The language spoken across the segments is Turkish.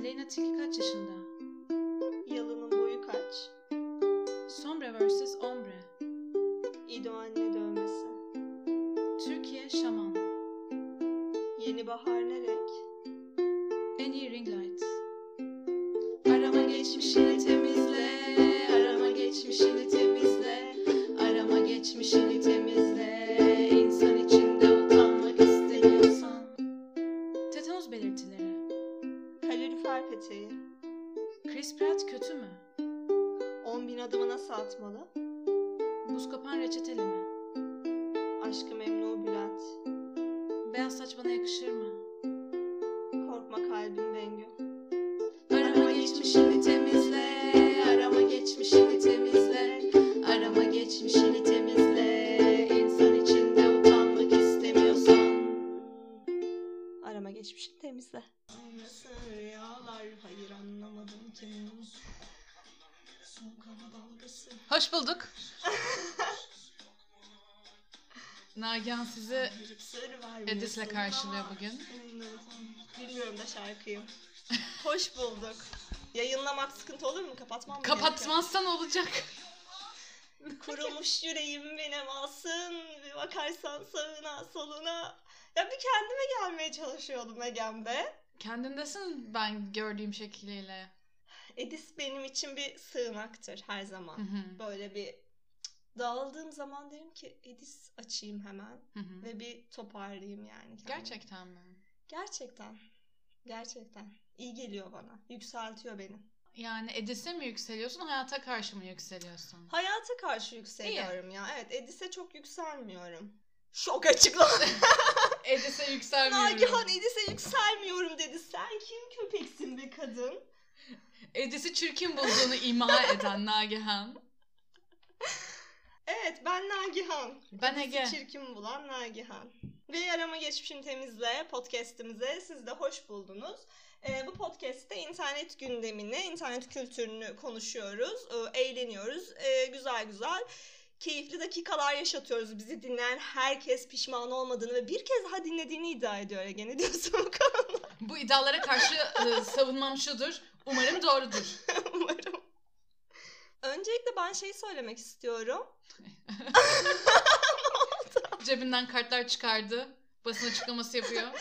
Aleyna Tilki kaç yaşında? Yalının boyu kaç? Sombre vs. Ombre. İdo anne dövmesi. Türkiye Şaman. Yeni bahar ne renk? En iyi ring karşılıyor bugün. Bilmiyorum da şarkıyı. Hoş bulduk. Yayınlamak sıkıntı olur mu? Kapatmam mı Kapatmazsan olacak. Kurumuş yüreğim benim alsın. Bir bakarsan sağına soluna. Ya bir kendime gelmeye çalışıyordum Egem'de. Kendindesin ben gördüğüm şekliyle. Edis benim için bir sığınaktır her zaman. Hı hı, Böyle bir dağıldığım zaman derim ki Edis açayım hemen. hı hı. Ve bir toparlayayım yani. kendimi. Gerçekten mi? Gerçekten. Gerçekten. İyi geliyor bana. Yükseltiyor beni. Yani Edis'e mi yükseliyorsun, hayata karşı mı yükseliyorsun? Hayata karşı yükseliyorum ya. Evet Edis'e çok yükselmiyorum. Şok açıklama. Edis'e yükselmiyorum. Nagihan Edis'e yükselmiyorum dedi. Sen kim köpeksin be kadın? Edis'i çirkin bulduğunu ima eden Nagihan. Evet ben Nagihan. Ben Ege. çirkin bulan Nagihan. Ve arama geçmişini temizle podcast'imize siz de hoş buldunuz. Ee, bu podcast'te internet gündemini, internet kültürünü konuşuyoruz, e, eğleniyoruz. E, güzel güzel keyifli dakikalar yaşatıyoruz. Bizi dinleyen herkes pişman olmadığını ve bir kez daha dinlediğini iddia ediyor Ege. Ne diyorsun bu konuda? Bu iddialara karşı e, savunmam şudur. Umarım doğrudur. Öncelikle ben şeyi söylemek istiyorum. Cebinden kartlar çıkardı. Basın açıklaması yapıyor.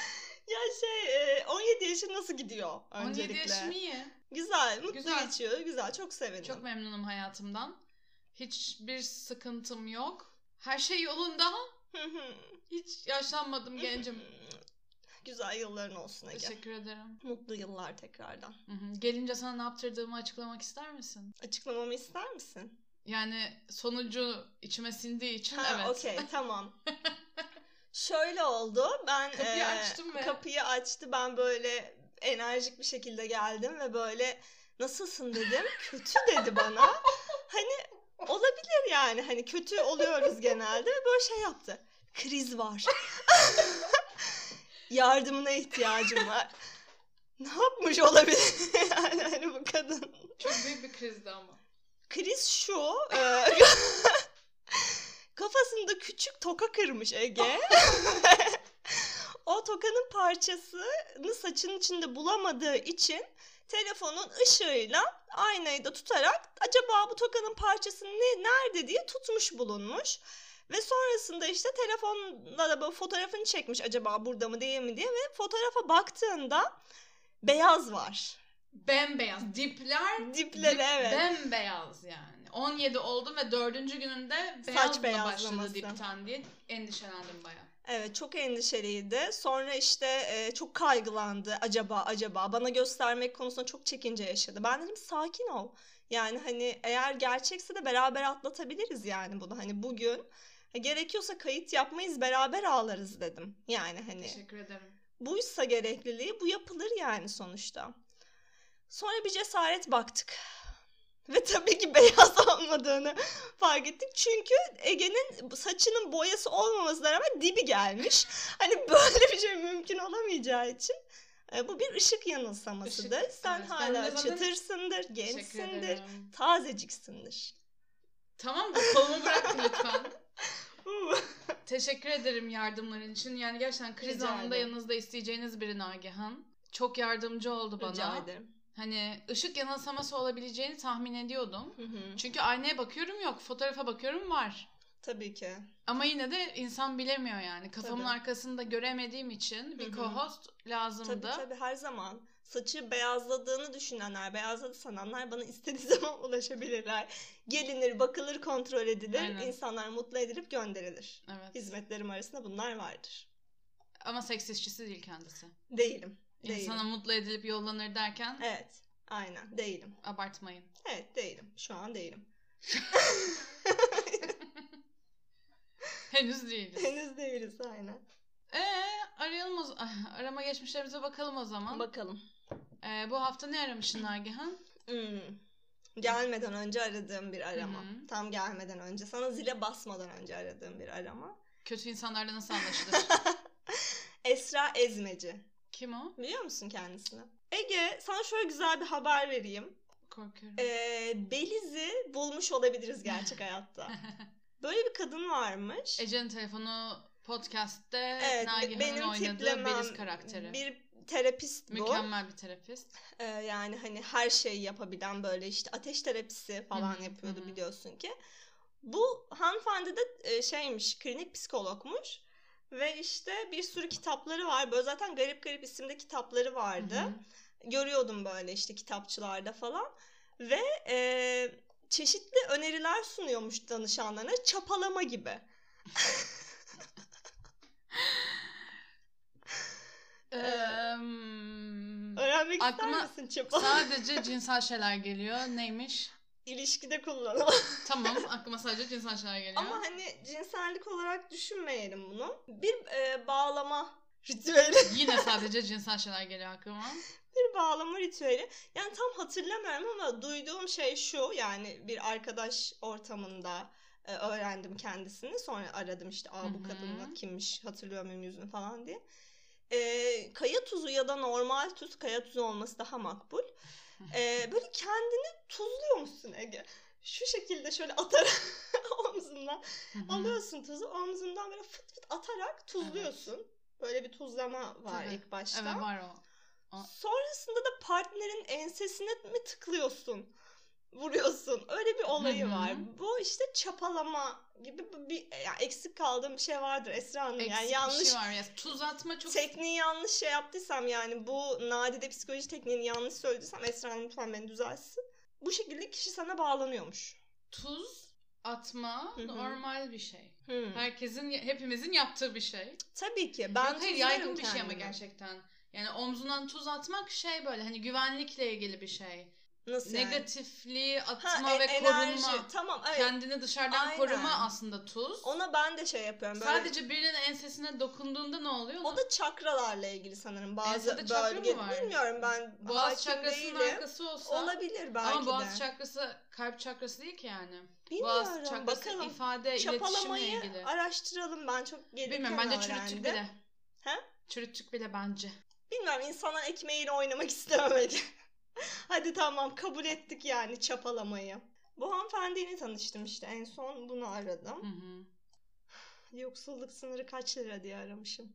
Ya şey e, 17 yaşın nasıl gidiyor 17 öncelikle? yaşım iyi. Güzel, mutlu Güzel. geçiyor. Güzel, çok sevindim. Çok memnunum hayatımdan. Hiçbir sıkıntım yok. Her şey yolunda. Hiç yaşlanmadım gencim. Güzel yılların olsun Ege. Teşekkür ederim. Mutlu yıllar tekrardan. Hı hı. Gelince sana ne yaptırdığımı açıklamak ister misin? Açıklamamı ister misin? Yani sonucu içime sindiği için Ha, evet. okey, tamam. Şöyle oldu. Ben Kapıyı e, açtım ve- kapıyı açtı. Ben böyle enerjik bir şekilde geldim ve böyle nasılsın dedim. Kötü dedi bana. Hani olabilir yani. Hani kötü oluyoruz genelde ve böyle şey yaptı. Kriz var. Yardımına ihtiyacım var. Ne yapmış olabilir yani hani bu kadın? Çok büyük bir krizdi ama. Kriz şu. e, kafasında küçük toka kırmış Ege. o tokanın parçasını saçının içinde bulamadığı için telefonun ışığıyla aynayı da tutarak acaba bu tokanın parçası ne nerede diye tutmuş bulunmuş. Ve sonrasında işte telefonla da böyle fotoğrafını çekmiş acaba burada mı değil mi diye ve fotoğrafa baktığında beyaz var. Bembeyaz. Dipler Dipleri dip evet. bembeyaz yani. 17 oldum ve dördüncü gününde Saç beyazla beyazlaması. başladı dipten diye endişelendim baya. Evet çok endişeliydi. Sonra işte e, çok kaygılandı. Acaba acaba bana göstermek konusunda çok çekince yaşadı. Ben dedim sakin ol. Yani hani eğer gerçekse de beraber atlatabiliriz yani bunu. Hani bugün gerekiyorsa kayıt yapmayız beraber ağlarız dedim. Yani hani Teşekkür ederim. buysa gerekliliği bu yapılır yani sonuçta. Sonra bir cesaret baktık. Ve tabii ki beyaz olmadığını fark ettik. Çünkü Ege'nin saçının boyası olmamasına rağmen dibi gelmiş. Hani böyle bir şey mümkün olamayacağı için e, bu bir ışık yanılsamasıdır. Işık, Sen evet. Hala çıtırsındır, gençsindir, tazeciksindir. Tamam bu kolumu bırak lütfen. Teşekkür ederim yardımların için. Yani gerçekten kriz Rica anında ederim. yanınızda isteyeceğiniz biri Nagihan. çok yardımcı oldu bana. Rica ederim. Hani ışık yanılsaması olabileceğini tahmin ediyordum. Hı hı. Çünkü aynaya bakıyorum yok, fotoğrafa bakıyorum var. Tabii ki. Ama yine de insan bilemiyor yani. Kafamın Tabii. arkasında göremediğim için bir co-host lazımdı. Tabii tabii her zaman. Saçı beyazladığını düşünenler, beyazladı sananlar bana istediği zaman ulaşabilirler. Gelinir, bakılır, kontrol edilir. Aynen. İnsanlar mutlu edilip gönderilir. Evet. Hizmetlerim arasında bunlar vardır. Ama seks işçisi değil kendisi. Değilim. Değilim. İnsana mutlu edilip yollanır derken Evet. Aynen. Değilim. abartmayın. Evet değilim. Şu an değilim. Henüz değiliz. Henüz değiliz aynen. Ee, arayalım o z- arama geçmişlerimize bakalım o zaman. Bakalım. Ee, bu hafta ne aramışsın Nagihan? Hmm. Gelmeden önce aradığım bir arama. Hı hı. Tam gelmeden önce. Sana zile basmadan önce aradığım bir arama. Kötü insanlarla nasıl anlaşılır? Esra Ezmeci. Kim o? Biliyor musun kendisini? Ege sana şöyle güzel bir haber vereyim. Korkuyorum. Ee, Beliz'i bulmuş olabiliriz gerçek hayatta. Böyle bir kadın varmış. Ece'nin telefonu podcast'te Evet, Nagihan'ın oynadığı Beliz karakteri. Bir terapist bu. Mükemmel bir terapist. Ee, yani hani her şeyi yapabilen böyle işte ateş terapisi falan Hı hı, yapıyordu hı hı. biliyorsun ki. Bu hanımefendi de e, şeymiş klinik psikologmuş. Ve işte bir sürü kitapları var. Böyle zaten garip garip isimde kitapları vardı. Hı hı. Görüyordum böyle işte kitapçılarda falan. Ve e, çeşitli öneriler sunuyormuş danışanlarına. Çapalama gibi. Eee, Öğrenmek Aklıma ister misin çapalama? sadece cinsel şeyler geliyor. Neymiş? İlişkide kullanılan. Tamam aklıma sadece cinsel şeyler geliyor. Ama hani cinsellik olarak düşünmeyelim bunu. Bir e, bağlama ritüeli. Yine sadece cinsel şeyler geliyor aklıma. bir bağlama ritüeli. Yani tam hatırlamıyorum ama duyduğum şey şu. Yani bir arkadaş ortamında e, öğrendim kendisini. Sonra aradım işte Aa, bu kadın kimmiş hatırlıyor muyum yüzünü falan diye. E, kaya tuzu ya da normal tuz kaya tuzu olması daha makbul. E, böyle kendini tuzluyormuşsun Ege. Şu şekilde şöyle atarak omzundan alıyorsun tuzu omzundan böyle fıt fıt atarak tuzluyorsun. Böyle bir tuzlama var Tabii. ilk başta. Evet var o. Sonrasında da partnerin ensesine mi tıklıyorsun? Vuruyorsun. Öyle bir olayı Hı hı. var. Bu işte çapalama gibi bir, bir yani eksik kaldığım bir şey vardır Esra Hanım. Eksik yani bir yanlış şey var ya. Tuz atma çok... tekniği yanlış şey yaptıysam yani bu nadide psikoloji tekniğini yanlış söylediysem Esra Hanım lütfen beni düzeltsin. Bu şekilde kişi sana bağlanıyormuş. Tuz atma Hı hı. normal bir şey. Hmm. Herkesin, hepimizin yaptığı bir şey. Tabii ki. Ben Yok hayır yaygın bir şey ama gerçekten. Yani omzundan tuz atmak şey böyle hani güvenlikle ilgili bir şey. Nasıl yani? Negatifliği Ha, atma e- ve enerji. korunma. Tamam evet. Kendini dışarıdan Aynen. koruma aslında tuz. Ona ben de şey yapıyorum. Böyle... Sadece birinin ensesine dokunduğunda ne oluyor? O da çakralarla ilgili sanırım. Bazı Ensede bölge bilmiyorum ben Boğaz çakrasının değilim. arkası olsa. Olabilir belki ama boğaz de. çakrası kalp çakrası değil ki yani. Bilmiyorum. Boğaz çakrası Bakalım. ifade, iletişimle Çapalamayı ilgili. araştıralım. Ben çok gelirken Bilmiyorum bence öğrendim. çürüttük bile. He? Çürüttük bile bence. Bilmiyorum insanlar ekmeğiyle oynamak istememek. Hadi tamam kabul ettik yani çapalamayı. Bu hanımefendiyle tanıştım işte. En son bunu aradım. Hı hı. Yoksulluk sınırı kaç lira diye aramışım.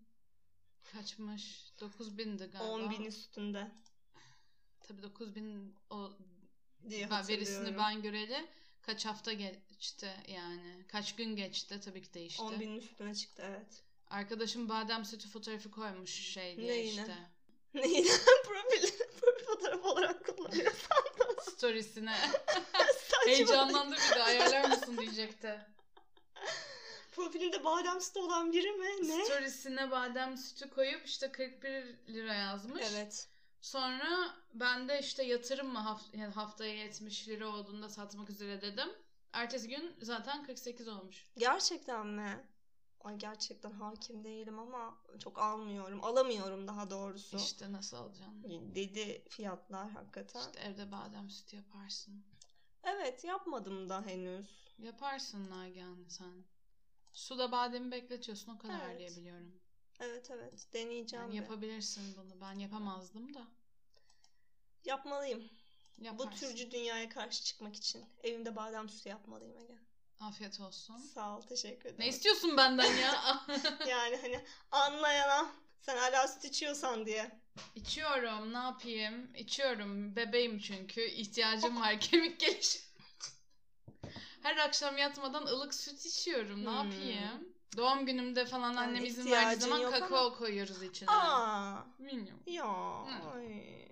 Kaçmış? 9000'di galiba. 10 bin üstünde Tabii 9000 o diye ben verisini ben göreli kaç hafta geçti yani. Kaç gün geçti tabii ki değişti. 10 binin üstüne çıktı evet. Arkadaşım badem sütü fotoğrafı koymuş şey diye Neyine? işte. Neyi profil, profil fotoğrafı olarak kullanıyorsan Storiesine. saçma. Heyecanlandı bir de ayarlar mısın diyecekti. Profilinde badem sütü olan biri mi? Ne? Storiesine badem sütü koyup işte 41 lira yazmış. Evet. Sonra ben de işte yatırım mı haft- yani haftaya 70 lira olduğunda satmak üzere dedim. Ertesi gün zaten 48 olmuş. Gerçekten mi? Ay gerçekten hakim değilim ama çok almıyorum. Alamıyorum daha doğrusu. İşte nasıl alacaksın? Dedi fiyatlar hakikaten. İşte evde badem sütü yaparsın. Evet yapmadım da henüz. Yaparsın Nagihan sen. Suda bademi bekletiyorsun o kadar Evet. diye biliyorum. Evet evet deneyeceğim. Yani yapabilirsin bunu. Ben yapamazdım da. Yapmalıyım. Yaparsın. Bu türcü dünyaya karşı çıkmak için. Evimde badem sütü yapmalıyım Ege. Afiyet olsun. Sağ ol teşekkür ederim. Ne istiyorsun benden ya? yani hani anlayana Sen hala süt içiyorsan diye. İçiyorum ne yapayım? İçiyorum. Bebeğim çünkü. ihtiyacım var kemik gelişimi. Her akşam yatmadan ılık süt içiyorum. Ne Hmm. yapayım? Doğum günümde falan Yani annem izin verdiği zaman kakao koyuyoruz içine. Aa, Bilmiyorum. ya. Hı. Ay.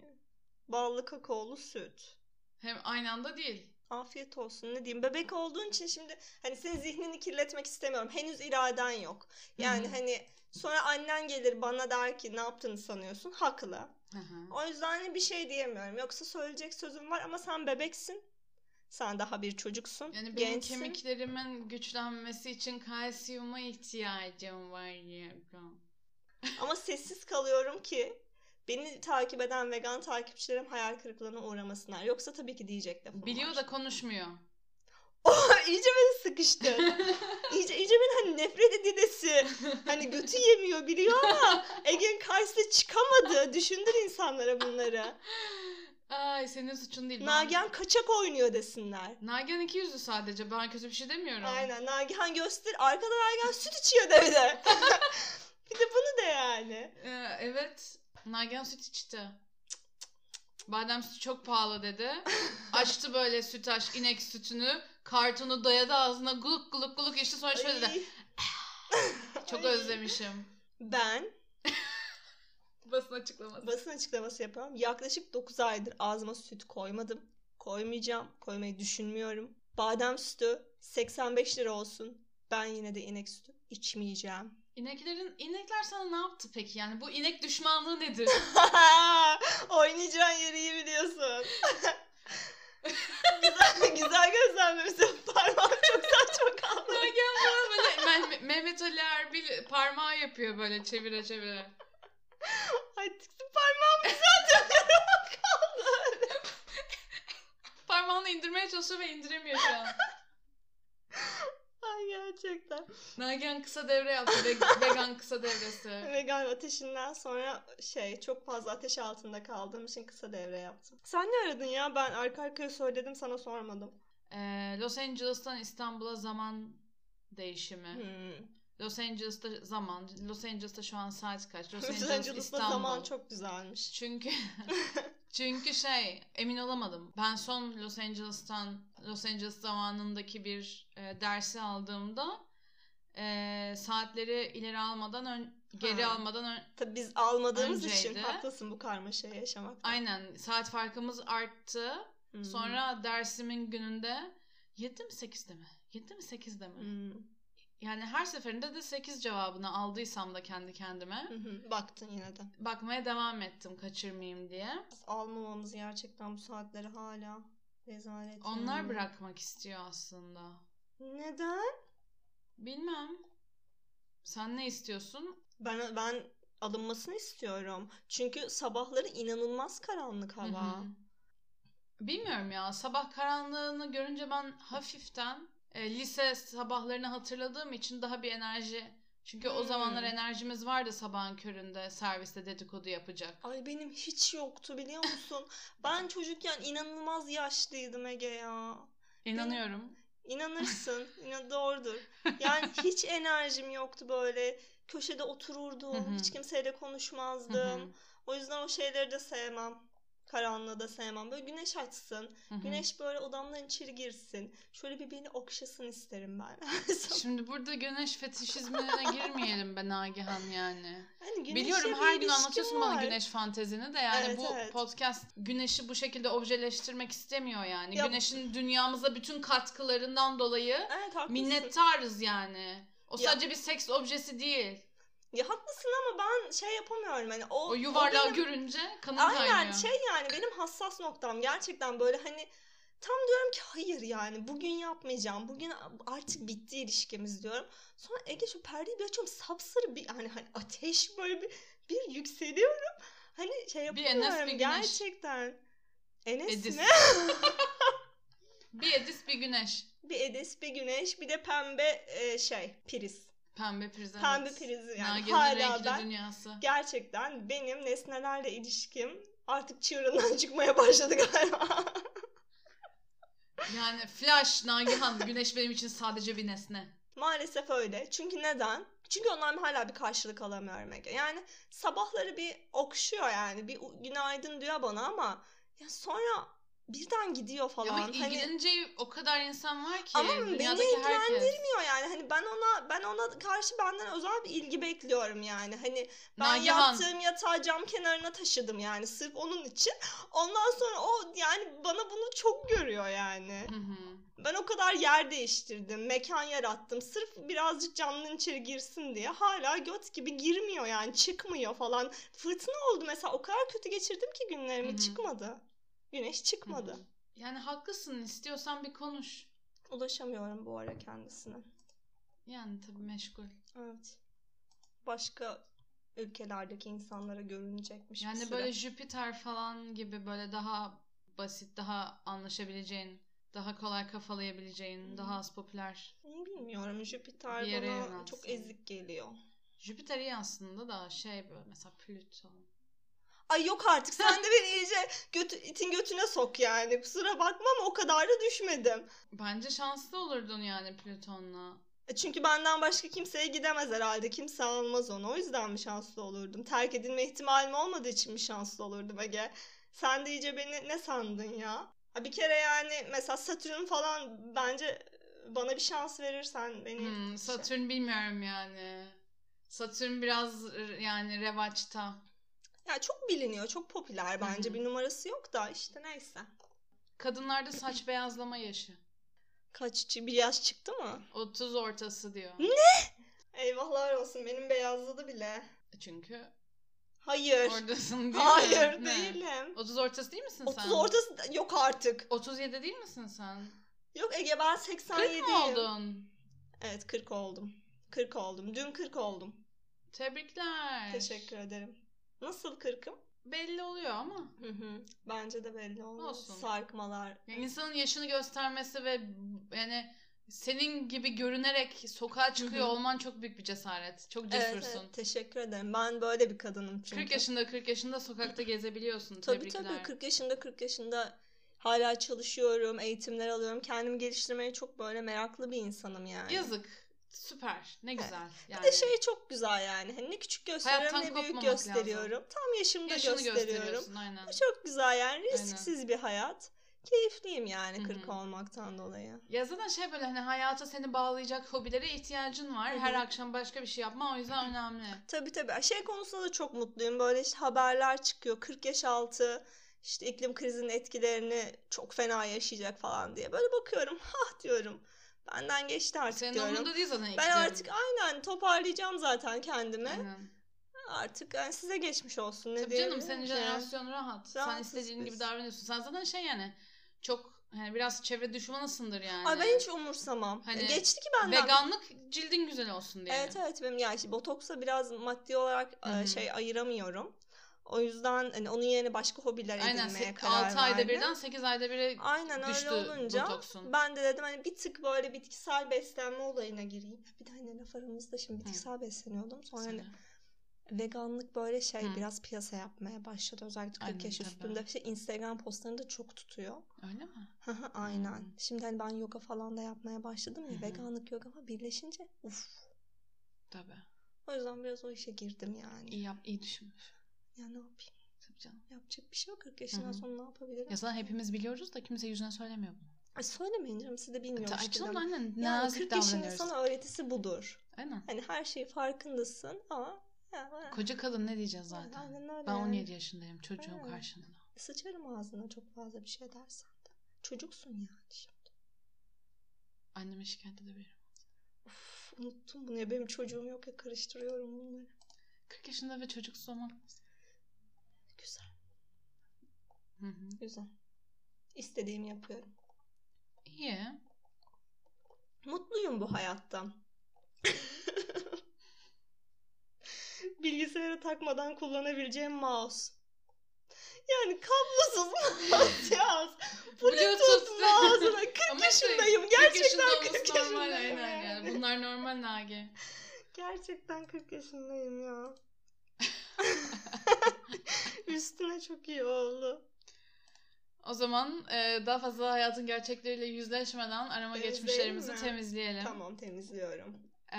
Ballı kakaolu süt. Hem aynı anda değil. Afiyet olsun ne diyeyim. Bebek olduğun için şimdi hani senin zihnini kirletmek istemiyorum. Henüz iraden yok. Yani Hı hı. hani sonra annen gelir bana der ki ne yaptığını sanıyorsun. Haklı. Hı hı. O yüzden hani bir şey diyemiyorum. Yoksa söyleyecek sözüm var ama sen bebeksin. Sen daha bir çocuksun. Yani benim gençsin. kemiklerimin güçlenmesi için kalsiyuma ihtiyacım var ya. Ama sessiz kalıyorum ki beni takip eden vegan takipçilerim hayal kırıklığına uğramasınlar. Yoksa tabii ki diyecek lafım Biliyor da konuşmuyor. Oh, iyice beni sıkıştı. iyice, iyice beni hani nefret edilesi. Hani götü yemiyor biliyor ama Ege'nin karşısına çıkamadı. Düşündür insanlara bunları. Ay senin suçun değil. Ben- Nagihan kaçak oynuyor desinler. Nagihan iki yüzlü sadece. Ben kötü bir şey demiyorum. Aynen Nagihan göster. Arkada Nagihan süt içiyor de bir de. bir de bunu de yani. Ee, evet. Nagihan süt içti. Badem sütü çok pahalı dedi. Açtı böyle sütaş inek sütünü. Kartonu dayadı ağzına guluk guluk guluk içti sonra şöyle dedi. Çok Ay. özlemişim. Ben Basın açıklaması. basın açıklaması yapıyorum. Yaklaşık 9 aydır ağzıma süt koymadım. Koymayacağım. Koymayı düşünmüyorum. Badem sütü 85 lira olsun. Ben yine de inek sütü içmeyeceğim. İneklerin, inekler sana ne yaptı peki? Yani bu inek düşmanlığı nedir? Oynayacağın yeri iyi biliyorsun. güzel, güzel gözlemlemişsin. Parmağım çok saçma kaldı. Nagihan bana böyle Meh- Mehmet Ali Erbil parmağı yapıyor böyle çevire çevire. Ay tiksin parmağım güzel Parmağını indirmeye çalışıyor ve indiremiyor şu an. Gerçekten. Nagihan kısa devre yaptı. Ve- vegan kısa devresi. Vegan ateşinden sonra şey çok fazla ateş altında kaldığım için kısa devre yaptım. Sen ne aradın ya? Ben arka arkaya söyledim sana sormadım. Ee, Los Angeles'tan İstanbul'a zaman değişimi. Hmm. Los Angeles'ta zaman. Los Angeles'ta şu an saat kaç? Los, Los Angeles, Angeles'ta İstanbul. zaman çok güzelmiş. Çünkü çünkü şey emin olamadım. Ben son Los Angeles'tan Los Angeles zamanındaki bir e, dersi aldığımda e, saatleri ileri almadan ön, geri Ha. almadan ön, Tabii biz almadığımız için Önceydi. haklısın bu karmaşayı yaşamakta. aynen saat farkımız arttı. Hmm. Sonra dersimin gününde 7 mi 8'de mi? 7 mi 8'de mi? Hmm. Yani her seferinde de 8 cevabını aldıysam da kendi kendime Hı hı. Baktın yine de. bakmaya devam ettim kaçırmayayım diye. Biz almamamız gerçekten bu saatleri hala rezalet. Onlar yani. bırakmak istiyor aslında. Neden? Bilmem. Sen ne istiyorsun? Ben ben alınmasını istiyorum. Çünkü sabahları inanılmaz karanlık hava. Hı hı. Bilmiyorum ya. Sabah karanlığını görünce ben hafiften e, lise sabahlarını hatırladığım için daha bir enerji. Çünkü o Hmm. zamanlar enerjimiz vardı sabahın köründe serviste dedikodu yapacak. Ay benim hiç yoktu biliyor musun? ben çocukken inanılmaz yaşlıydım Ege ya. İnanıyorum. İnanırsın. İnan doğrudur. Yani hiç enerjim yoktu böyle. Köşede otururdum. Hiç kimseyle konuşmazdım. O yüzden o şeyleri de sevmem. Karanlığı da sevmem. Böyle güneş açsın. Hı hı. Güneş böyle odamdan içeri girsin. Şöyle bir beni okşasın isterim ben. Şimdi burada güneş fetişizmine girmeyelim be Nagihan yani. Güneşle Biliyorum her gün anlatıyorsun bana var. güneş fantezini de yani Evet, bu evet. podcast güneşi bu şekilde objeleştirmek istemiyor yani. Ya- Güneşin dünyamıza bütün katkılarından dolayı Evet haklısın. minnettarız yani. O Ya- sadece bir seks objesi değil. Ya haklısın ama ben şey yapamıyorum hani o, O yuvarlağı benim- görünce kanın Aynen kaynıyor. şey yani benim hassas noktam gerçekten böyle hani tam diyorum ki hayır yani bugün yapmayacağım. Bugün artık bitti ilişkimiz diyorum. Sonra Ege şu perdeyi bir açıyorum sapsarı bir hani, hani ateş böyle bir, bir yükseliyorum. Hani şey Bir yapamıyorum Enes, bir gerçekten. Enes Edis. mi? bir Edis bir güneş. bir Edis bir güneş bir de pembe e, şey priz. Pembe priz. evet. Pembe priz yani Nagihan'ın hala ben dünyası. gerçekten benim nesnelerle ilişkim artık çığırından çıkmaya başladı galiba. Yani flash Nagihan güneş benim için sadece bir nesne. Maalesef öyle. Çünkü neden? Çünkü ondan hala bir karşılık alamıyorum Ege. Yani sabahları bir okşuyor yani. Bir günaydın diyor bana ama ya sonra birden gidiyor falan. Ama hani ilgileneceği o kadar insan var ki. Ama beni dünyadaki herkes. yani. Hani ben ona ben ona karşı benden özel bir ilgi bekliyorum yani. Hani ben Nagihan. yattığım yatağı cam kenarına taşıdım yani sırf onun için. Ondan sonra o yani bana bunu çok görüyor yani. Hı hı. Ben o kadar yer değiştirdim, mekan yarattım. Sırf birazcık camdan içeri girsin diye. Hala göt gibi girmiyor yani çıkmıyor falan. Fırtına oldu mesela o kadar kötü geçirdim ki günlerimi çıkmadı. Güneş çıkmadı. Hı. Yani haklısın istiyorsan bir konuş. Ulaşamıyorum bu ara kendisine. Yani tabii meşgul. Evet. Başka ülkelerdeki insanlara görünecekmiş bir Yani süre. böyle Jüpiter falan gibi böyle daha basit, daha anlaşabileceğin, daha kolay kafalayabileceğin, Hı. daha az popüler. Bilmiyorum Jüpiter Bir bana çok ezik geliyor. Jüpiter iyi aslında da şey böyle mesela Plüto. Ay yok artık sen de beni iyice götü, itin götüne sok yani. Kusura bakma ama o kadar da düşmedim. Bence şanslı olurdun yani Plüton'la. E Çünkü benden başka kimseye gidemez herhalde. Kimse almaz onu. O yüzden mi şanslı olurdum? Terk edilme ihtimalim olmadığı için mi şanslı olurdum Ege? Sen de iyice beni ne sandın ya? Ha bir kere yani mesela Satürn falan bence bana bir şans verirsen beni... Hmm, şey- Satürn bilmiyorum yani. Satürn biraz yani revaçta. Ya çok biliniyor, çok popüler bence. Hı hı. Bir numarası yok da işte neyse. Kadınlarda saç beyazlama yaşı. Kaç bir yaş çıktı mı? 30 ortası diyor. Eyvahlar olsun benim beyazladı bile. Çünkü Hayır. oradasın değil mi? Hayır Ne? değilim. 30 ortası değil misin 30 sen? ortası yok artık. 37 değil misin sen? Yok Ege ben 40 87'yim. mı oldun? Evet 40 oldum. 40 oldum. Dün 40 oldum. Tebrikler. Teşekkür ederim. Nasıl 40'ım? Belli oluyor ama. Hı hı. Bence de belli oldu. Olsun. Sarkmalar. Yani insanın yaşını göstermesi ve yani senin gibi görünerek sokağa çıkıyor Hı hı. olman çok büyük bir cesaret. Çok Evet, cesursun. evet, teşekkür ederim. Ben böyle bir kadınım çünkü. 40 yaşında 40 yaşında sokakta gezebiliyorsun. Tabii Tebrikler. tabii 40 yaşında 40 yaşında hala çalışıyorum, eğitimler alıyorum. Kendimi geliştirmeye çok böyle meraklı bir insanım yani. Yazık. Süper. Ne güzel. Yani Bir de şey çok güzel yani. Hani ne küçük gösteriyorum Hayattan ne büyük gösteriyorum. Tam yaşımda yaşını gösteriyorum. aynen. Bu çok güzel yani. Risksiz bir hayat. Keyifliyim yani Hı hı. 40 olmaktan dolayı. Ya zaten şey böyle hani hayata seni bağlayacak hobilere ihtiyacın var. Hı hı. Her akşam başka bir şey yapma o yüzden önemli. Tabii tabii. Şey konusunda da çok mutluyum. Böyle işte haberler çıkıyor. 40 yaş altı işte iklim krizinin etkilerini çok fena yaşayacak falan diye. Böyle bakıyorum. Ha diyorum. Benden geçti artık Senin diyorum. umurunda değil zaten Ben artık aynen toparlayacağım zaten kendimi. Aynen. Artık yani size geçmiş olsun. Ne Tabii canım senin ki? jenerasyon rahat. Sen Rahatız istediğin biz. gibi davranıyorsun. Sen zaten şey yani çok hani biraz çevre düşmanısındır yani. Ay ben hiç umursamam. Hani Geçti ki benden. Veganlık cildin güzel olsun diye. Evet evet benim yani işte botoksa biraz maddi olarak e, Hı hı. şey ayıramıyorum. O yüzden hani onun yerine başka hobiler Aynen edinmeye karar 6 ayda verdim. birden 8 ayda bire Aynen düştü öyle olunca botoksun. ben de dedim hani bir tık böyle bitkisel beslenme olayına gireyim. Bir de hani laf aramızda şimdi bitkisel besleniyordum. Sonra hani veganlık böyle şey Hı. biraz piyasa yapmaya başladı. Özellikle 40 Aynen, yaş tabii. üstünde işte Instagram postlarında çok tutuyor. Öyle mi? Aynen. Hı. Şimdi hani ben yoga falan da yapmaya başladım Hı ya hı. veganlık yoga ama birleşince uf. Tabii. O yüzden biraz o işe girdim yani. İyi yap, iyi düşünmüş. Ya ne yapayım? Tabii canım. Yapacak bir şey yok. 40 yaşından hı. sonra ne yapabilirim? Ya zaten hepimiz biliyoruz da kimse yüzüne söylemiyor bunu. Ay söylemeyin canım siz de bilmiyormuş canım dedim. aynen Yani nazik 40 yaşın sana öğretisi budur. Aynen. Hani her şeyi farkındasın ama ya, Koca kadın ne diyeceğiz zaten. Aynen öyle. Ben yani. 17 yaşındayım. Çocuğum Aynen. karşında. Sıçarım ağzına çok fazla bir şey dersen de. Çocuksun yani şimdi. Anneme şikayet edebilirim. Uf, unuttum bunu ya benim çocuğum yok ya karıştırıyorum bunları. 40 yaşında ve çocuksuz olmak Güzel Hı hı. güzel. İstediğimi yapıyorum. İyi. Mutluyum bu hayattan. Bilgisayara takmadan kullanabileceğim mouse. Yani kablosuz mouse ya. Bluetooth mouse'una 40 Ama şey, yaşındayım. 40 Gerçekten yaşında 40 olması normal yaşındayım. aynen yani. Bunlar normal Nagi. Gerçekten 40 yaşındayım ya. Üstüne çok iyi oldu. O zaman e, daha fazla hayatın gerçekleriyle yüzleşmeden arama Temizleyelim geçmişlerimizi mi? temizleyelim. Tamam temizliyorum. Ee,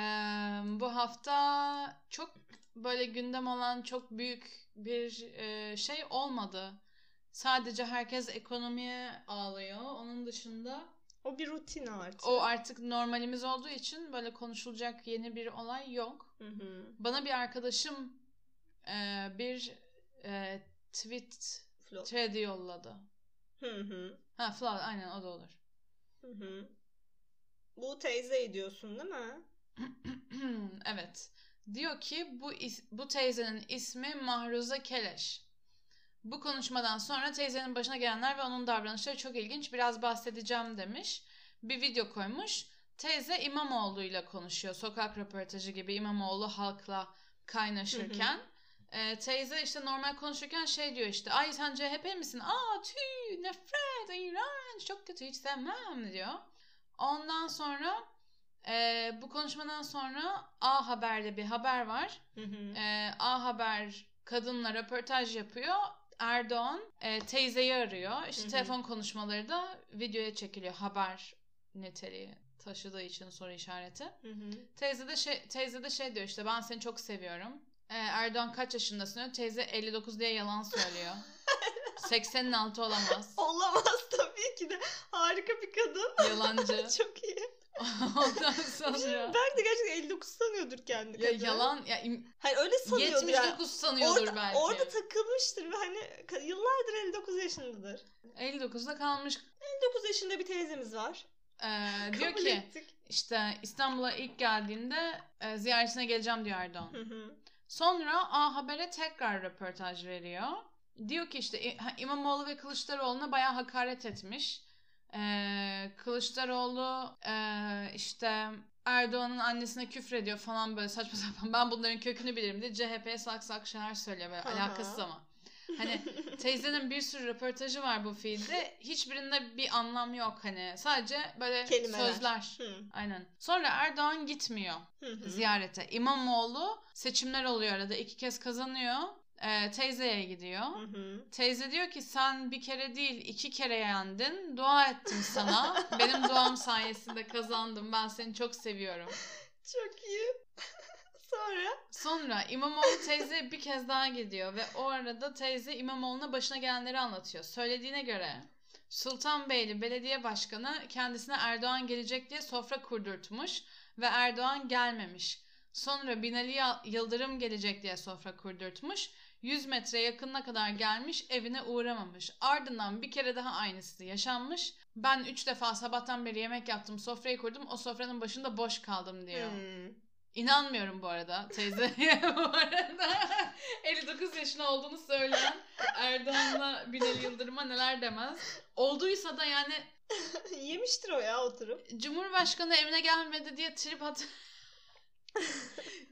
bu hafta çok böyle gündem olan çok büyük bir e, şey olmadı. Sadece herkes ekonomiye ağlıyor. Onun dışında O bir rutin artık. o artık normalimiz olduğu için böyle konuşulacak yeni bir olay yok. Hı hı. Bana bir arkadaşım e, bir e, tweet Flo. thread'i yolladı. Hı hı. Ha Flower aynen o da olur. Hı hı. Bu teyze diyorsun değil mi? evet. Diyor ki bu is- bu teyzenin ismi Mahruza Keleş. Bu konuşmadan sonra teyzenin başına gelenler ve onun davranışları çok ilginç. Biraz bahsedeceğim demiş. Bir video koymuş. Teyze İmamoğlu'yla konuşuyor. Sokak röportajı gibi İmamoğlu halkla kaynaşırken. Ee, teyze işte normal konuşurken şey diyor işte. Ay sen CHP misin? Aa tüy nefret iğrenç çok kötü hiç sevmem diyor. Ondan sonra e, bu konuşmadan sonra A Haber'de bir haber var. Hı hı. E, A Haber kadınla röportaj yapıyor. Erdoğan e, teyzeyi arıyor. İşte Hı hı. telefon konuşmaları da videoya çekiliyor. Haber niteliği taşıdığı için soru işareti. Hı hı. Teyze de şey teyze de şey diyor işte ben seni çok seviyorum. E, Erdoğan kaç yaşındasın diyor. Teyze 59 diye yalan söylüyor. 80'in altı olamaz. Olamaz tabii ki de. Harika bir kadın. Yalancı. Çok iyi. Ondan sonra Ben de gerçekten 59 sanıyordur kendi ya kadını. yalan ya im- Hayır öyle sanıyordur yani. 79 sanıyordur Orada, belki. orada takılmıştır ve hani ka- yıllardır 59 yaşındadır. 59'da kalmış. 59 yaşında bir teyzemiz var. Ee, diyor Kabul ki ettik. işte İstanbul'a ilk geldiğinde e, ziyaretine geleceğim diyor Erdoğan. Hı hı. Sonra A Haber'e tekrar röportaj veriyor. Diyor ki işte İmamoğlu ve Kılıçdaroğlu'na bayağı hakaret etmiş. Ee, Kılıçdaroğlu e, işte Erdoğan'ın annesine küfrediyor falan böyle saçma sapan. Ben bunların kökünü bilirim diye CHP'ye sak sak şeyler söylüyor böyle Aha. alakasız ama. Hani teyzenin bir sürü röportajı var bu filmde. Hiçbirinde bir anlam yok hani. Sadece böyle Kelimeler. sözler. Hı. Aynen. Sonra Erdoğan gitmiyor Hı hı. ziyarete. İmamoğlu seçimler oluyor arada iki kez kazanıyor. Ee, teyzeye gidiyor. Hı hı. Teyze diyor ki sen bir kere değil iki kere yendin. Dua ettim sana. Benim duam sayesinde kazandım. Ben seni çok seviyorum. Çok iyi. Sonra Sonra İmamoğlu teyze bir kez daha gidiyor ve o arada teyze İmamoğlu'na başına gelenleri anlatıyor. Söylediğine göre Sultanbeyli Belediye Başkanı kendisine Erdoğan gelecek diye sofra kurdurtmuş ve Erdoğan gelmemiş. Sonra Binali Yıldırım gelecek diye sofra kurdurtmuş. 100 metre yakınına kadar gelmiş evine uğramamış. Ardından bir kere daha aynısı yaşanmış. Ben 3 defa sabahtan beri yemek yaptım sofrayı kurdum o sofranın başında boş kaldım diyor. Hmm. İnanmıyorum bu arada teyzeye bu arada. 59 yaşında olduğunu söyleyen Erdoğan'la Binali Yıldırım'a neler demez. Olduysa da yani yemiştir o ya oturup. Cumhurbaşkanı evine gelmedi diye trip at...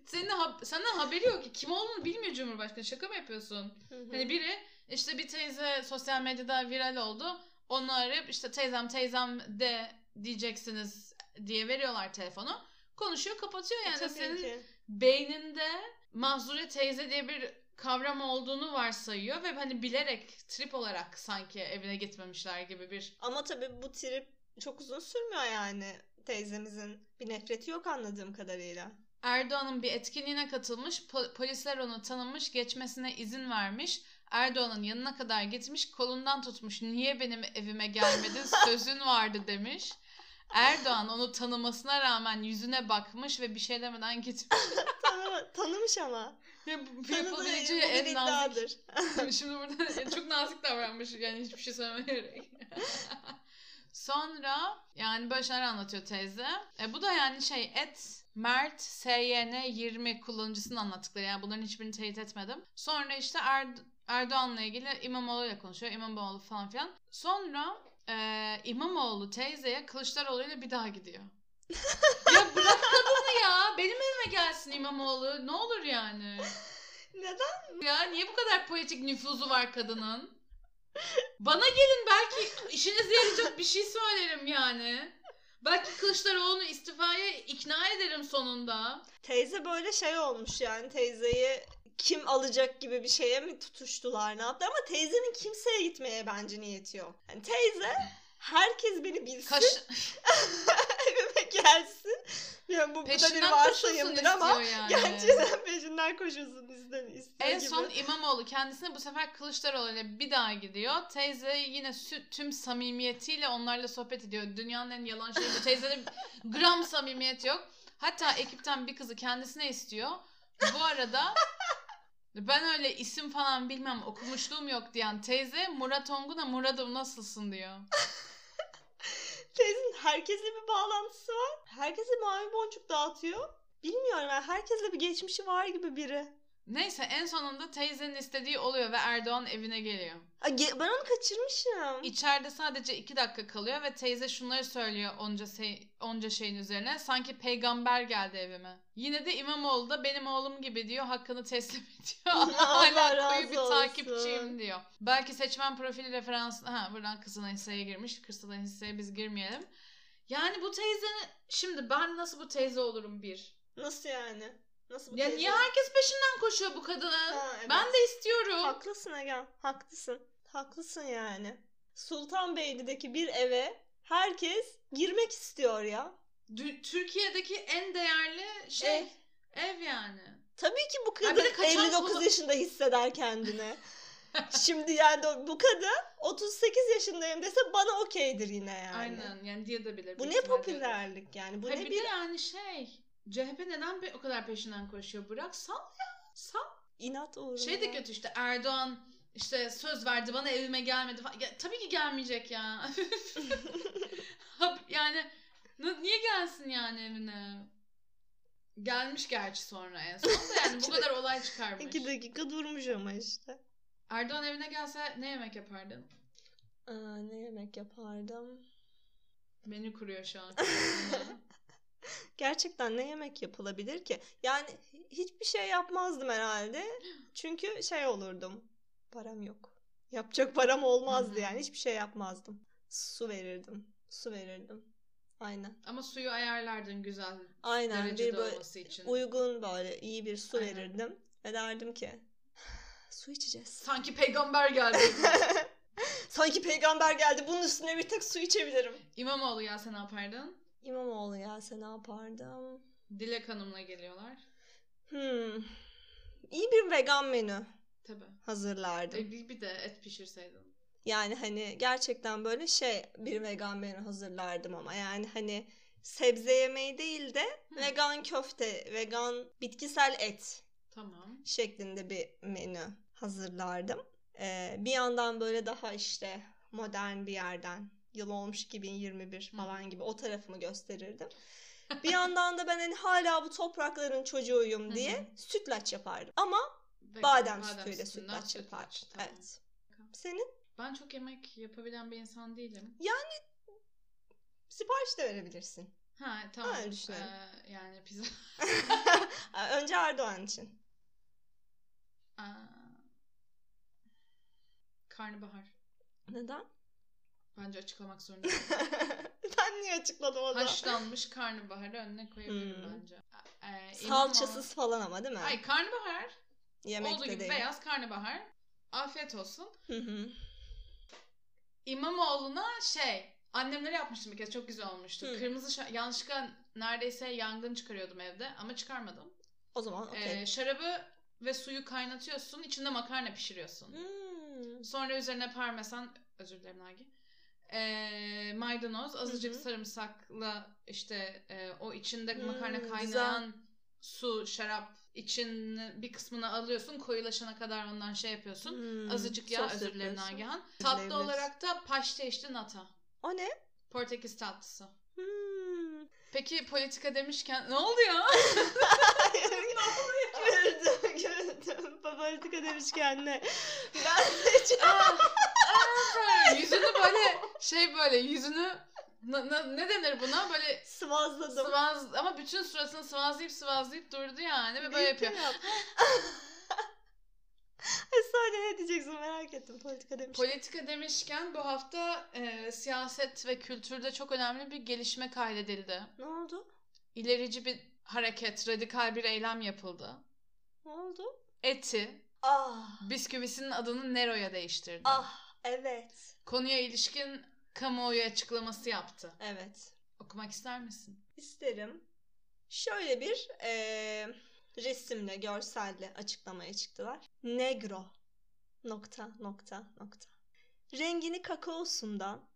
Senin ha- senden haberi yok ki. Kim olduğunu bilmiyor Cumhurbaşkanı. Şaka mı yapıyorsun? Hani biri işte bir teyze sosyal medyada viral oldu. Onu arayıp işte teyzem teyzem de diyeceksiniz diye veriyorlar telefonu. Konuşuyor kapatıyor yani. Tabii Senin ki. beyninde Mahzure teyze diye bir kavram olduğunu varsayıyor ve hani bilerek trip olarak sanki evine gitmemişler gibi bir Ama tabii bu trip çok uzun sürmüyor yani. Teyzemizin bir nefreti yok anladığım kadarıyla. Erdoğan'ın bir etkinliğine katılmış, po- polisler onu tanımış, geçmesine izin vermiş. Erdoğan'ın yanına kadar gitmiş, kolundan tutmuş. Niye benim evime gelmedin? Sözün vardı demiş. Erdoğan onu tanımasına rağmen yüzüne bakmış ve bir şey demeden gitmiş. Tanı- tanımış ama. Ya bu bir en nazik. Şimdi burada çok nazik davranmış yani hiçbir şey söylemeyerek. Sonra yani böyle şeyler anlatıyor teyze. E, bu da yani şey et Mert SYN 20 kullanıcısının anlattıkları yani bunların hiçbirini teyit etmedim. Sonra işte Er- Erdoğan'la ilgili İmamoğlu ile konuşuyor. İmamoğlu falan filan. Sonra e, İmamoğlu teyzeye Kılıçdaroğlu ile bir daha gidiyor. ya bırak kadını ya. Benim evime gelsin İmamoğlu. Ne olur yani. Neden? Ya niye bu kadar politik nüfuzu var kadının? Bana gelin belki işinize yarayacak bir şey söylerim yani. Belki Kılıçdaroğlu'nu istifaya ikna ederim sonunda. Teyze böyle şey olmuş yani teyzeyi kim alacak gibi bir şeye mi tutuştular ne yaptı ama teyzenin kimseye gitmeye bence niyeti yok. Yani teyze herkes beni bilsin Kaş... evime gelsin Yani bu, bu da bir Peşinden varsayımdır ama istiyor yani. gerçekten peşinden koşulsun ister, istiyor En gibi. son İmamoğlu kendisine bu sefer Kılıçdaroğlu ile bir daha gidiyor. Teyze yine tüm samimiyetiyle onlarla sohbet ediyor. Dünyanın en yalan şeyi bu. Teyzede gram samimiyet yok. Hatta ekipten bir kızı kendisine istiyor. Bu arada ben öyle isim falan bilmem okumuşluğum yok diyen teyze Murat Ongun'a Murat'ım nasılsın diyor. Teyzenin herkesle bir bağlantısı var. Herkese mavi boncuk dağıtıyor. Bilmiyorum yani herkesle bir geçmişi var gibi biri. Neyse en sonunda teyzenin istediği oluyor ve Erdoğan evine geliyor. Ge- ben onu kaçırmışım. İçeride sadece iki dakika kalıyor ve teyze şunları söylüyor onca, şey, onca şeyin üzerine. Sanki peygamber geldi evime. Yine de İmamoğlu da benim oğlum gibi diyor. Hakkını teslim ediyor. Hala koyu bir takipçiyim diyor. Belki seçmen profili referans... Ha buradan kızına hisseye girmiş. Kızına hisseye biz girmeyelim. Yani bu teyze... Şimdi ben nasıl bu teyze olurum bir? Nasıl yani? Nasıl bu Ya niye herkes peşinden koşuyor bu kadının? Ha, evet. Ben de istiyorum. Haklısın Egen. Haklısın. Haklısın yani. Sultanbeyli'deki bir eve herkes girmek istiyor ya. Dü- Türkiye'deki en değerli şey Ev. ev yani. Tabii ki bu kadın de kaçan 59 kolu- yaşında hisseder kendini. Şimdi yani bu kadın 38 yaşındayım dese bana okeydir yine yani. Aynen yani diyebilir. Bu büyük ne ihtimal popülerlik yani. Bu. Ha, ne bir bir de yani şey CHP neden o kadar peşinden koşuyor? Bırak sal ya. Sal. inat uğruna. Şey de kötü işte Erdoğan işte söz verdi bana evime gelmedi falan. Ya, tabii ki gelmeyecek ya. yani niye gelsin yani evine? Gelmiş gerçi sonra en son da yani bu kadar olay çıkarmış. İki dakika durmuş ama işte. Erdoğan evine gelse ne yemek yapardın? Aa, ne yemek yapardım? Menü kuruyor şu an. Gerçekten ne yemek yapılabilir ki? Yani hiçbir şey yapmazdım herhalde. Çünkü şey olurdum. Param yok. Yapacak param olmazdı yani. Hiçbir şey yapmazdım. Su verirdim. Su verirdim. Aynen. Ama suyu ayarlardın güzel Aynen. derecede Bir böyle olması için. uygun böyle iyi bir su Aynen. verirdim. Ve derdim ki su içeceğiz. Sanki peygamber geldi. Sanki peygamber geldi. Bunun üstüne bir tek su içebilirim. İmamoğlu gelse ne yapardın? İmamoğlu gelse ne yapardım? Dilek Hanım'la geliyorlar. Hmm. İyi bir vegan menü Tabii. hazırlardım. E, bir, bir de et pişirseydin. Yani hani gerçekten böyle şey bir vegan menü hazırlardım ama yani hani sebze yemeği değil de Hı. vegan köfte, vegan bitkisel et Tamam. şeklinde bir menü hazırlardım. Ee, bir yandan böyle daha işte modern bir yerden yıl olmuş 2021 Hı. falan gibi o tarafımı gösterirdim. bir yandan da ben hani hala bu toprakların çocuğuyum diye sütlaç yapardım. Ama Vegan, badem, sütüyle sütünden sütlaç yapardım. Tamam. Evet. Senin Ben çok yemek yapabilen bir insan değilim. sipariş de verebilirsin. Ha tamam. Öyle. Ee, yani pizza. Önce Erdoğan için. Aa, karnabahar. Neden? Bence açıklamak zorundayım. ben niye açıkladım o da? Haşlanmış karnabaharı önüne koyabilirim Hmm. bence. Ee, Salçasız falan ama değil mi? Ay karnabahar. Yemekte olduğu gibi değil. beyaz karnabahar. Afiyet olsun. Hı hı. İmamoğlu'na şey annemlere yapmıştım bir kez çok güzel olmuştu. Hı. Kırmızı şa- yanlışlıkla neredeyse yangın çıkarıyordum evde ama çıkarmadım. O zaman okey. Ee, şarabı ve suyu kaynatıyorsun içinde makarna pişiriyorsun. Hmm. Sonra üzerine parmesan özür dilerim Nagi. Ee, maydanoz azıcık Hı hı. sarımsakla işte e, o içinde Hmm, makarna güzel. kaynayan su şarap için bir kısmını alıyorsun koyulaşana kadar ondan şey yapıyorsun. Hmm. Azıcık yağ özür dilerim. Nagihan. Tatlı olarak da paşte işte nata. O ne? Portekiz tatlısı. Hmm. Peki politika demişken ne oldu ya? güldüm, güldüm. Politika demişken ne? Ben de yüzünü böyle şey böyle yüzünü na- na- ne denir buna böyle sıvazladım. sıvaz ama bütün suratını sıvazlayıp sıvazlayıp durdu yani ve böyle yapıyor. Yap. Saniye ne diyeceksin merak ettim politika demişken. Politika demişken bu hafta e, siyaset ve kültürde çok önemli bir gelişme kaydedildi. ne oldu? İlerici bir hareket, radikal bir eylem yapıldı. Ne oldu? Eti, Ah. bisküvisinin adını Nero'ya değiştirdi. Ah evet. Konuya ilişkin kamuoyu açıklaması yaptı. Evet. Okumak ister misin? İsterim. şöyle bir eee, resimle, görselle açıklamaya çıktılar. Negro nokta nokta nokta. Rengini kakaosundan,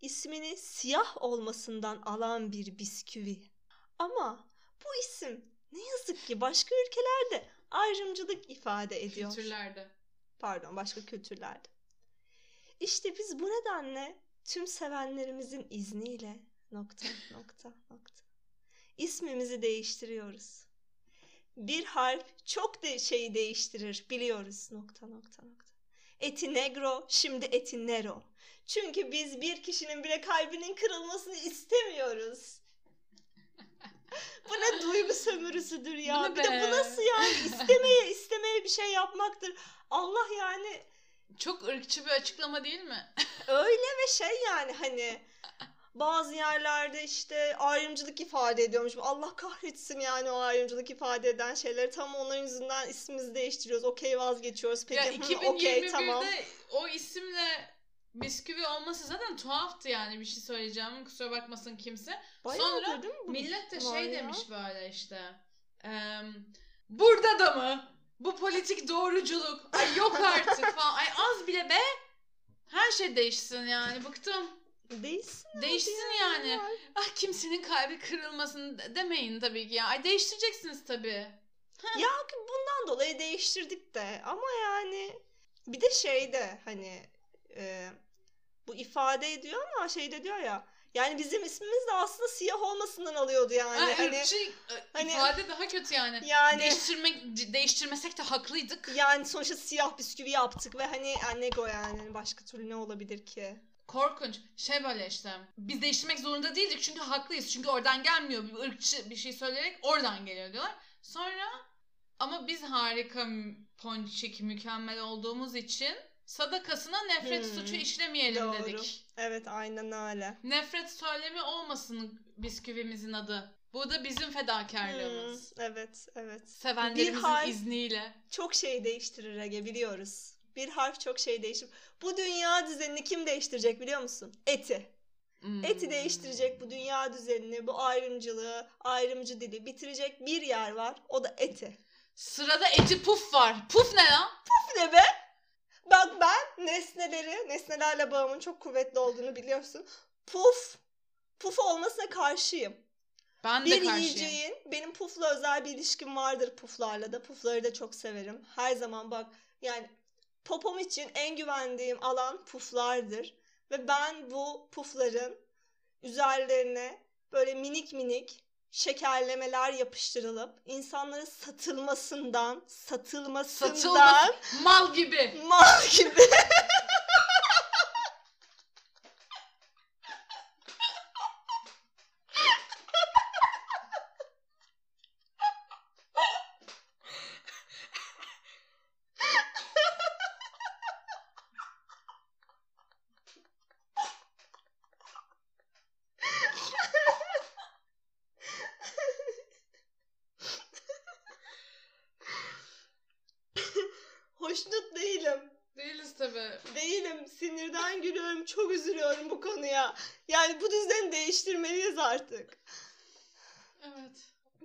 ismini siyah olmasından alan bir bisküvi. Ama bu isim ne yazık ki başka ülkelerde ayrımcılık ifade ediyor. Kültürlerde. Pardon, başka kültürlerde. İşte biz bu nedenle tüm sevenlerimizin izniyle nokta nokta nokta ismimizi değiştiriyoruz. Bir harf çok de şeyi değiştirir biliyoruz nokta nokta nokta. Eti negro şimdi eti nero. Çünkü biz bir kişinin bile kalbinin kırılmasını istemiyoruz. bu ne duygu sömürüsüdür ya. Bir de bu nasıl yani istemeye istemeye bir şey yapmaktır. Allah yani Çok ırkçı bir açıklama değil mi? öyle ve şey yani hani bazı yerlerde işte ayrımcılık ifade ediyormuş. Allah kahretsin yani o ayrımcılık ifade eden şeyleri. Tam onların yüzünden ismimizi değiştiriyoruz. Okey vazgeçiyoruz. Peki ya hı, 2021'de okey tamam. o isimle bisküvi olması zaten tuhaftı yani bir şey söyleyeceğim. Kusura bakmasın kimse. Bayağıdır Sonra değil mi Millet de şey ya? demiş böyle işte. eee, burada da mı? Bu politik doğruculuk. Ay yok artık falan. Ay az bile be. Her şey değişsin yani. Bıktım. Değişsin. Değişsin ya, yani. var? Ah kimsenin kalbi kırılmasın de- demeyin tabii ki ya. Ay değiştireceksiniz tabii. Ya bundan dolayı değiştirdik de ama yani bir de şey de hani e, bu ifade ediyor ama şey de diyor ya yani bizim ismimiz de aslında siyah olmasından alıyordu yani. Ay, hani ırkçı e, hani- ifade daha kötü yani. yani Değiştirmek değiştirmesek de haklıydık. yani sonuçta siyah bisküvi yaptık ve hani yani nego yani Hani başka türlü ne olabilir ki? Korkunç. Şey böyle işte. Biz değiştirmek zorunda değildik çünkü haklıyız. Çünkü oradan gelmiyor. Bir ırkçı bir şey söyleyerek oradan geliyor diyorlar. Sonra ama biz harika, ponçik, mükemmel olduğumuz için sadakasına nefret Hmm, suçu işlemeyelim doğru. dedik. Evet aynen öyle. Nefret söylemi olmasın bisküvimizin adı. Bu da bizim Hmm, fedakarlığımız. evet evet. Sevenlerimizin Bir harf- izniyle. Çok şey değiştirir Ege biliyoruz. Bir harf çok şey değiştirir. Bu dünya düzenini kim değiştirecek biliyor musun? Eti. Hmm. Eti değiştirecek bu dünya düzenini, bu ayrımcılığı, ayrımcı dili bitirecek bir yer var. O da eti. Sırada eti puf var. Puf ne lan? Bu ne be? Bak ben nesneleri, nesnelerle bağımın çok kuvvetli olduğunu biliyorsun. Puf, puf olmasına karşıyım. Ben de Bir karşıyım. yiyeceğin, benim pufla özel bir ilişkim vardır puflarla da. Pufları da çok severim. Her zaman bak yani popom için en güvendiğim alan puflardır. Ve ben bu pufların üzerlerine böyle minik minik şekerlemeler yapıştırılıp insanların satılmasından, satılmasından Satılmasın. Mal gibi. mal gibi hoşnut değilim. Değiliz tabii. Değilim. Sinirden gülüyorum. Çok üzülüyorum bu konuya. Yani bu düzeni değiştirmeliyiz artık. Evet.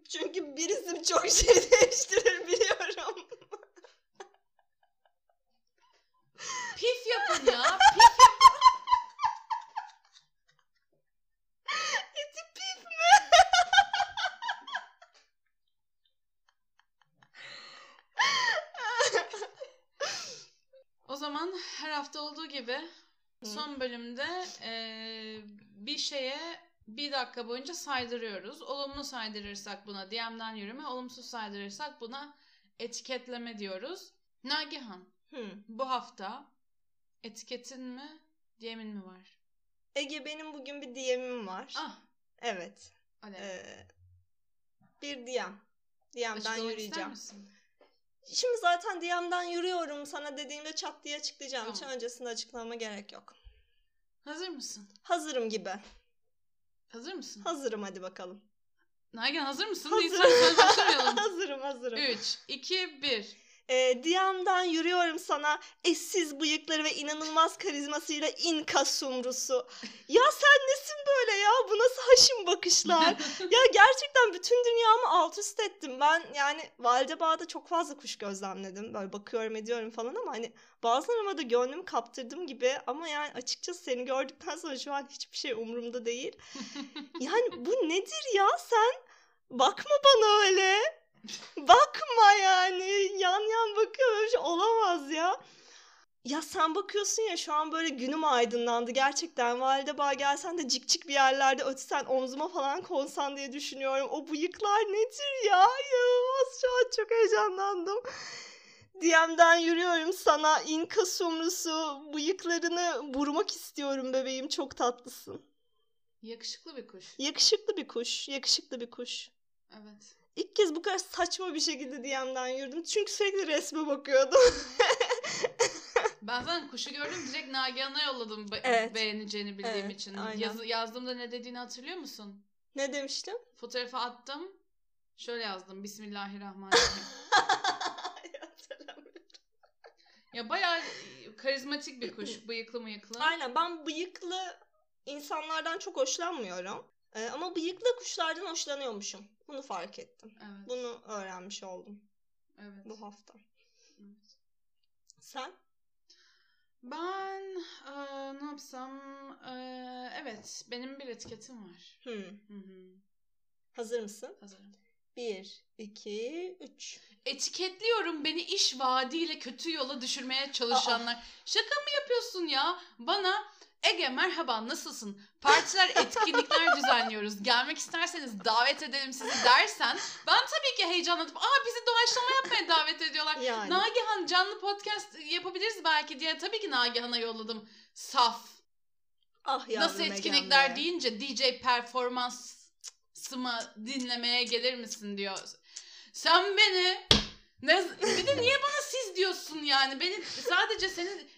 Çünkü bir isim çok şey değiştirir biliyorum. Pif yapın ya. Pif yapın. Eti pif mi? O zaman her hafta olduğu gibi Hı. son bölümde eee, bir şeye bir dakika boyunca saydırıyoruz. Olumlu saydırırsak buna DM'den yürüme, olumsuz saydırırsak buna etiketleme diyoruz. Nagihan, Hı. bu hafta etiketin mi, DM'in mi var? Ege benim bugün bir DM'im var. Ah, Evet. Ee, bir DM. DM'den Açıklamak yürüyeceğim. Şimdi zaten DM'den yürüyorum. Sana dediğimde çat diye açıklayacağım. Hiç Tamam. öncesinde açıklamama gerek yok. Hazır mısın? Hazırım gibi. Hazır mısın? Hazırım hadi bakalım. Nagihan hazır mısın? Hazırım. Değilsen söz başlamayalım. hazırım hazırım. 3, 2, 1. E, DM'den yürüyorum sana eşsiz bıyıkları ve inanılmaz karizmasıyla inka sumrusu. Ya sen nesin böyle ya? Bu nasıl haşim bakışlar? ya gerçekten bütün dünyamı alt üst ettim. Ben yani Validebağ'da çok fazla kuş gözlemledim. Böyle bakıyorum ediyorum falan ama hani bazılarıma da gönlümü kaptırdım gibi. Ama yani açıkçası seni gördükten sonra şu an hiçbir şey umurumda değil. yani bu nedir ya sen? Bakma bana öyle. Bakma yani. Yan yan bakıyorum. Şey olamaz ya. Ya sen bakıyorsun ya şu an böyle günüm aydınlandı. Gerçekten Validebağ gelsen de cik cik bir yerlerde ötsen omzuma falan konsan diye düşünüyorum. O bıyıklar nedir ya? İnanılmaz şu an çok heyecanlandım. DM'den yürüyorum sana inka sumrusu bıyıklarını vurmak istiyorum bebeğim çok tatlısın. Yakışıklı bir kuş. Yakışıklı bir kuş, yakışıklı bir kuş. Evet. İlk kez bu kadar saçma bir şekilde DM'den yürüdüm. Çünkü sürekli resme bakıyordum. Ben zaten kuşu gördüm direkt Nagihan'a yolladım be- Evet. beğeneceğini bildiğim Evet, için. aynen. Yazı, yazdığımda ne dediğini hatırlıyor musun? ne demiştim? Fotoğrafı attım. Şöyle yazdım. Bismillahirrahmanirrahim. ya bayağı karizmatik bir kuş. Bıyıklı mıyıklı. Aynen ben bıyıklı insanlardan çok hoşlanmıyorum. Ee, ama bıyıklı kuşlardan hoşlanıyormuşum. Bunu fark ettim. Evet. Bunu öğrenmiş oldum evet. bu hafta. evet. Sen? Ben eee, ne yapsam? Eee, evet. Benim bir etiketim var. Hmm. Hı hı. Hazır mısın? Hazırım. Bir, iki, üç. Etiketliyorum beni iş vaadiyle kötü yola düşürmeye çalışanlar. Şaka mı yapıyorsun ya? Bana Ege merhaba nasılsın? Partiler, etkinlikler düzenliyoruz. Gelmek isterseniz davet edelim sizi dersen ben tabii ki heyecanlanıp aa bizi doğaçlama yapmaya davet ediyorlar. Yani. Nagihan canlı podcast yapabiliriz belki diye tabii ki Nagihan'a yolladım. Saf. Ah yavrum Nasıl etkinlikler be. deyince DJ performansımı dinlemeye gelir misin diyor. Sen beni ne, bir de niye bana siz diyorsun yani? Beni sadece senin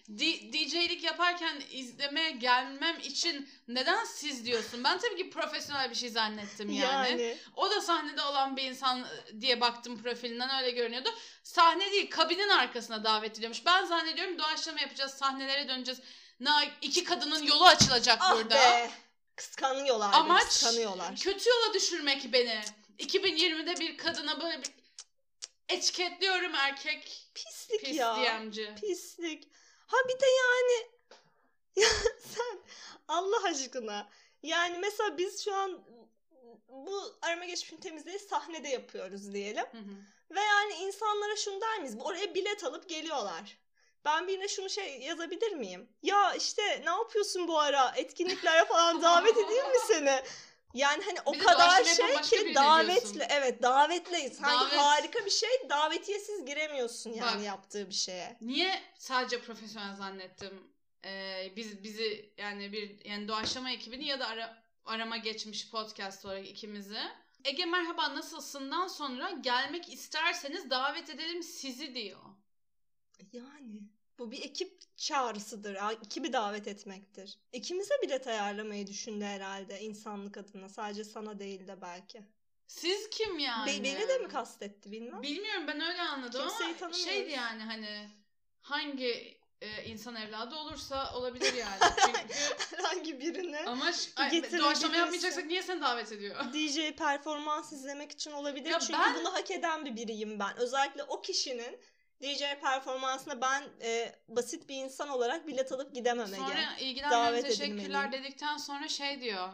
DJ'lik yaparken izlemeye gelmem için neden siz diyorsun? Ben tabii ki profesyonel bir şey zannettim yani. Yani. O da sahnede olan bir insan diye baktım profilinden öyle görünüyordu. Sahne değil kabinin arkasına davet ediliyormuş. Ben zannediyorum doğaçlama yapacağız sahnelere döneceğiz. Na iki kadının yolu açılacak Ah burada. be. Kıskanıyorlar. Amaç Kıskanıyorlar. kötü yola düşürmek beni. 2020'de bir kadına böyle bir etiketliyorum erkek Pislik pis ya. DM'ci. Pislik. Ha bir de yani ya sen Allah aşkına yani mesela biz şu an bu arama geçmişin temizliği sahnede yapıyoruz diyelim. Hı hı. Ve yani insanlara şunu der miyiz? Oraya bilet alıp geliyorlar. Ben birine şunu şey yazabilir miyim? Ya işte ne yapıyorsun bu ara? Etkinliklere falan davet edeyim mi seni? Yani hani o Bir kadar şey ki diyorsun. Evet davetliyiz. Sanki Davet- harika bir şey. Davetiyesiz giremiyorsun yani Bak. yaptığı bir şeye. Niye sadece profesyonel zannettim? Ee, biz bizi yani bir yani doğaçlama ekibini ya da ara, arama geçmiş podcast olarak ikimizi. Ege merhaba nasılsından sonra gelmek isterseniz davet edelim sizi diyor. Yani bu bir ekip çağrısıdır. Ekibi davet etmektir. İkimize bilet ayarlamayı düşündü herhalde insanlık adına. Sadece sana değil de belki. Siz kim yani? Be- beni de mi kastetti bilmem. Bilmiyorum ben öyle anladım Kimseyi ama şeydi yani hani hangi e, insan evladı olursa olabilir yani. Çünkü Herhangi birini ama doğaçlama yapmayacaksak niye seni davet ediyor? DJ performans izlemek için olabilir. Ya Çünkü ben- bunu hak eden bir biriyim ben. Özellikle o kişinin DJ performansına ben e, basit bir insan olarak bilet alıp gidemem Ege. Sonra ilgilenmedim Davet teşekkürler edilmeliyim. dedikten sonra şey diyor.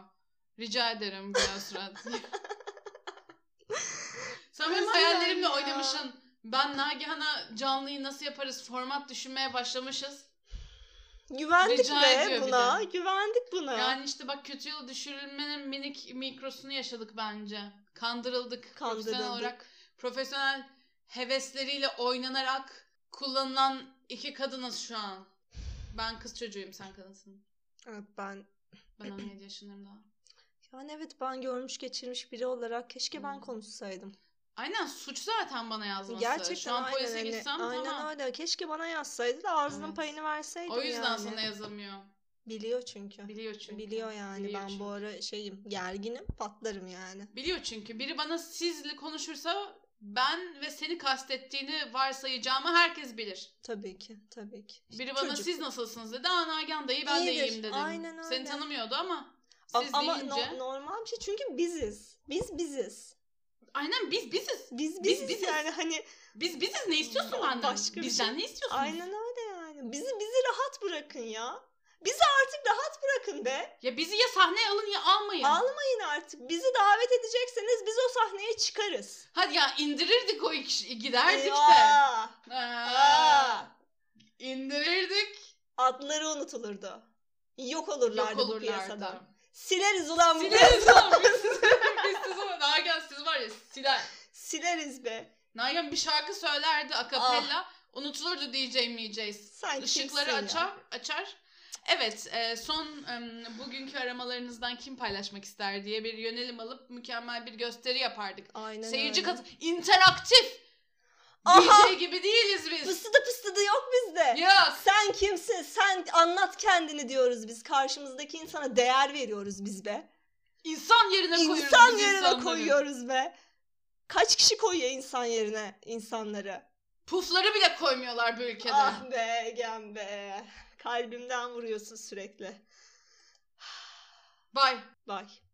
Rica ederim Güler Surat. Sen benim hayallerimle ya. oynamışsın. Ben Nagihan'a canlıyı nasıl yaparız format düşünmeye başlamışız. Güvendik Rica be buna. Güvendik buna. Yani işte bak kötü yola düşürülmenin minik mikrosunu yaşadık bence. Kandırıldık. Profesyonel Kandırıldık. olarak profesyonel hevesleriyle oynanarak kullanılan iki kadınız şu an. Ben kız çocuğuyum sen kadınsın. Evet ben Ben 17 yaşındayım daha. yani evet ben görmüş geçirmiş biri olarak keşke ben Hmm. konuşsaydım. Aynen suç zaten bana yazması. Gerçekten Şu an aynen polise öyle. gitsem Aynen tamam. öyle. Keşke bana yazsaydı da ağzının Evet. payını verseydim O yüzden yani. sana yazamıyor. Biliyor çünkü. Biliyor çünkü. Biliyor yani Biliyor ben çünkü. bu ara şeyim gerginim patlarım yani. Biliyor çünkü. Biri bana sizli konuşursa ben ve seni kastettiğini varsayacağımı herkes bilir. Tabii ki, tabii ki. Biri bana Çocuk. siz nasılsınız dedi. Aa Nagihan dayı ben de İyidir, iyiyim dedim. aynen öyle. Seni tanımıyordu ama siz Ama deyince. no- normal bir şey çünkü biziz. Biz biziz. Aynen biz biziz. Biz Biz biziz, biziz. yani hani Biz biziz ne istiyorsun benden? başka Bizden şey- ne istiyorsun? aynen öyle yani. Bizi bizi rahat bırakın ya. Bizi artık rahat bırakın be. Ya bizi ya sahneye alın ya almayın. Almayın artık. Bizi davet edecekseniz biz o sahneye çıkarız. Hadi ya indirirdik o iki, giderdik de. Aa, Aa! indirirdik. Adları unutulurdu. Yok olurlardı Yok bu olurlardı. piyasadan. Sileriz ulan bu Sileriz piyasadan. lan biz. biz siz ama Nagihan siz var ya siler. Sileriz be. Nagihan bir şarkı söylerdi akapella. Unutulurdu DJ MJ's. Sen Işıkları açar, açar. Evet, e, son bugünkü aramalarınızdan kim paylaşmak ister diye bir yönelim alıp mükemmel bir gösteri yapardık. Aynen Seyirci öyle. katı interaktif. Aha! DJ gibi değiliz biz. Pısıdı pısıdı yok bizde. Yok. Sen kimsin? Sen anlat kendini diyoruz biz. Karşımızdaki insana değer veriyoruz biz be. İnsan yerine koyuyoruz İnsan yerine insanları. koyuyoruz be. Kaç kişi koyuyor insan yerine insanları? Pufları bile koymuyorlar bu ülkede. Ah be Egen be. Kalbimden vuruyorsun sürekli. Bye. Bye.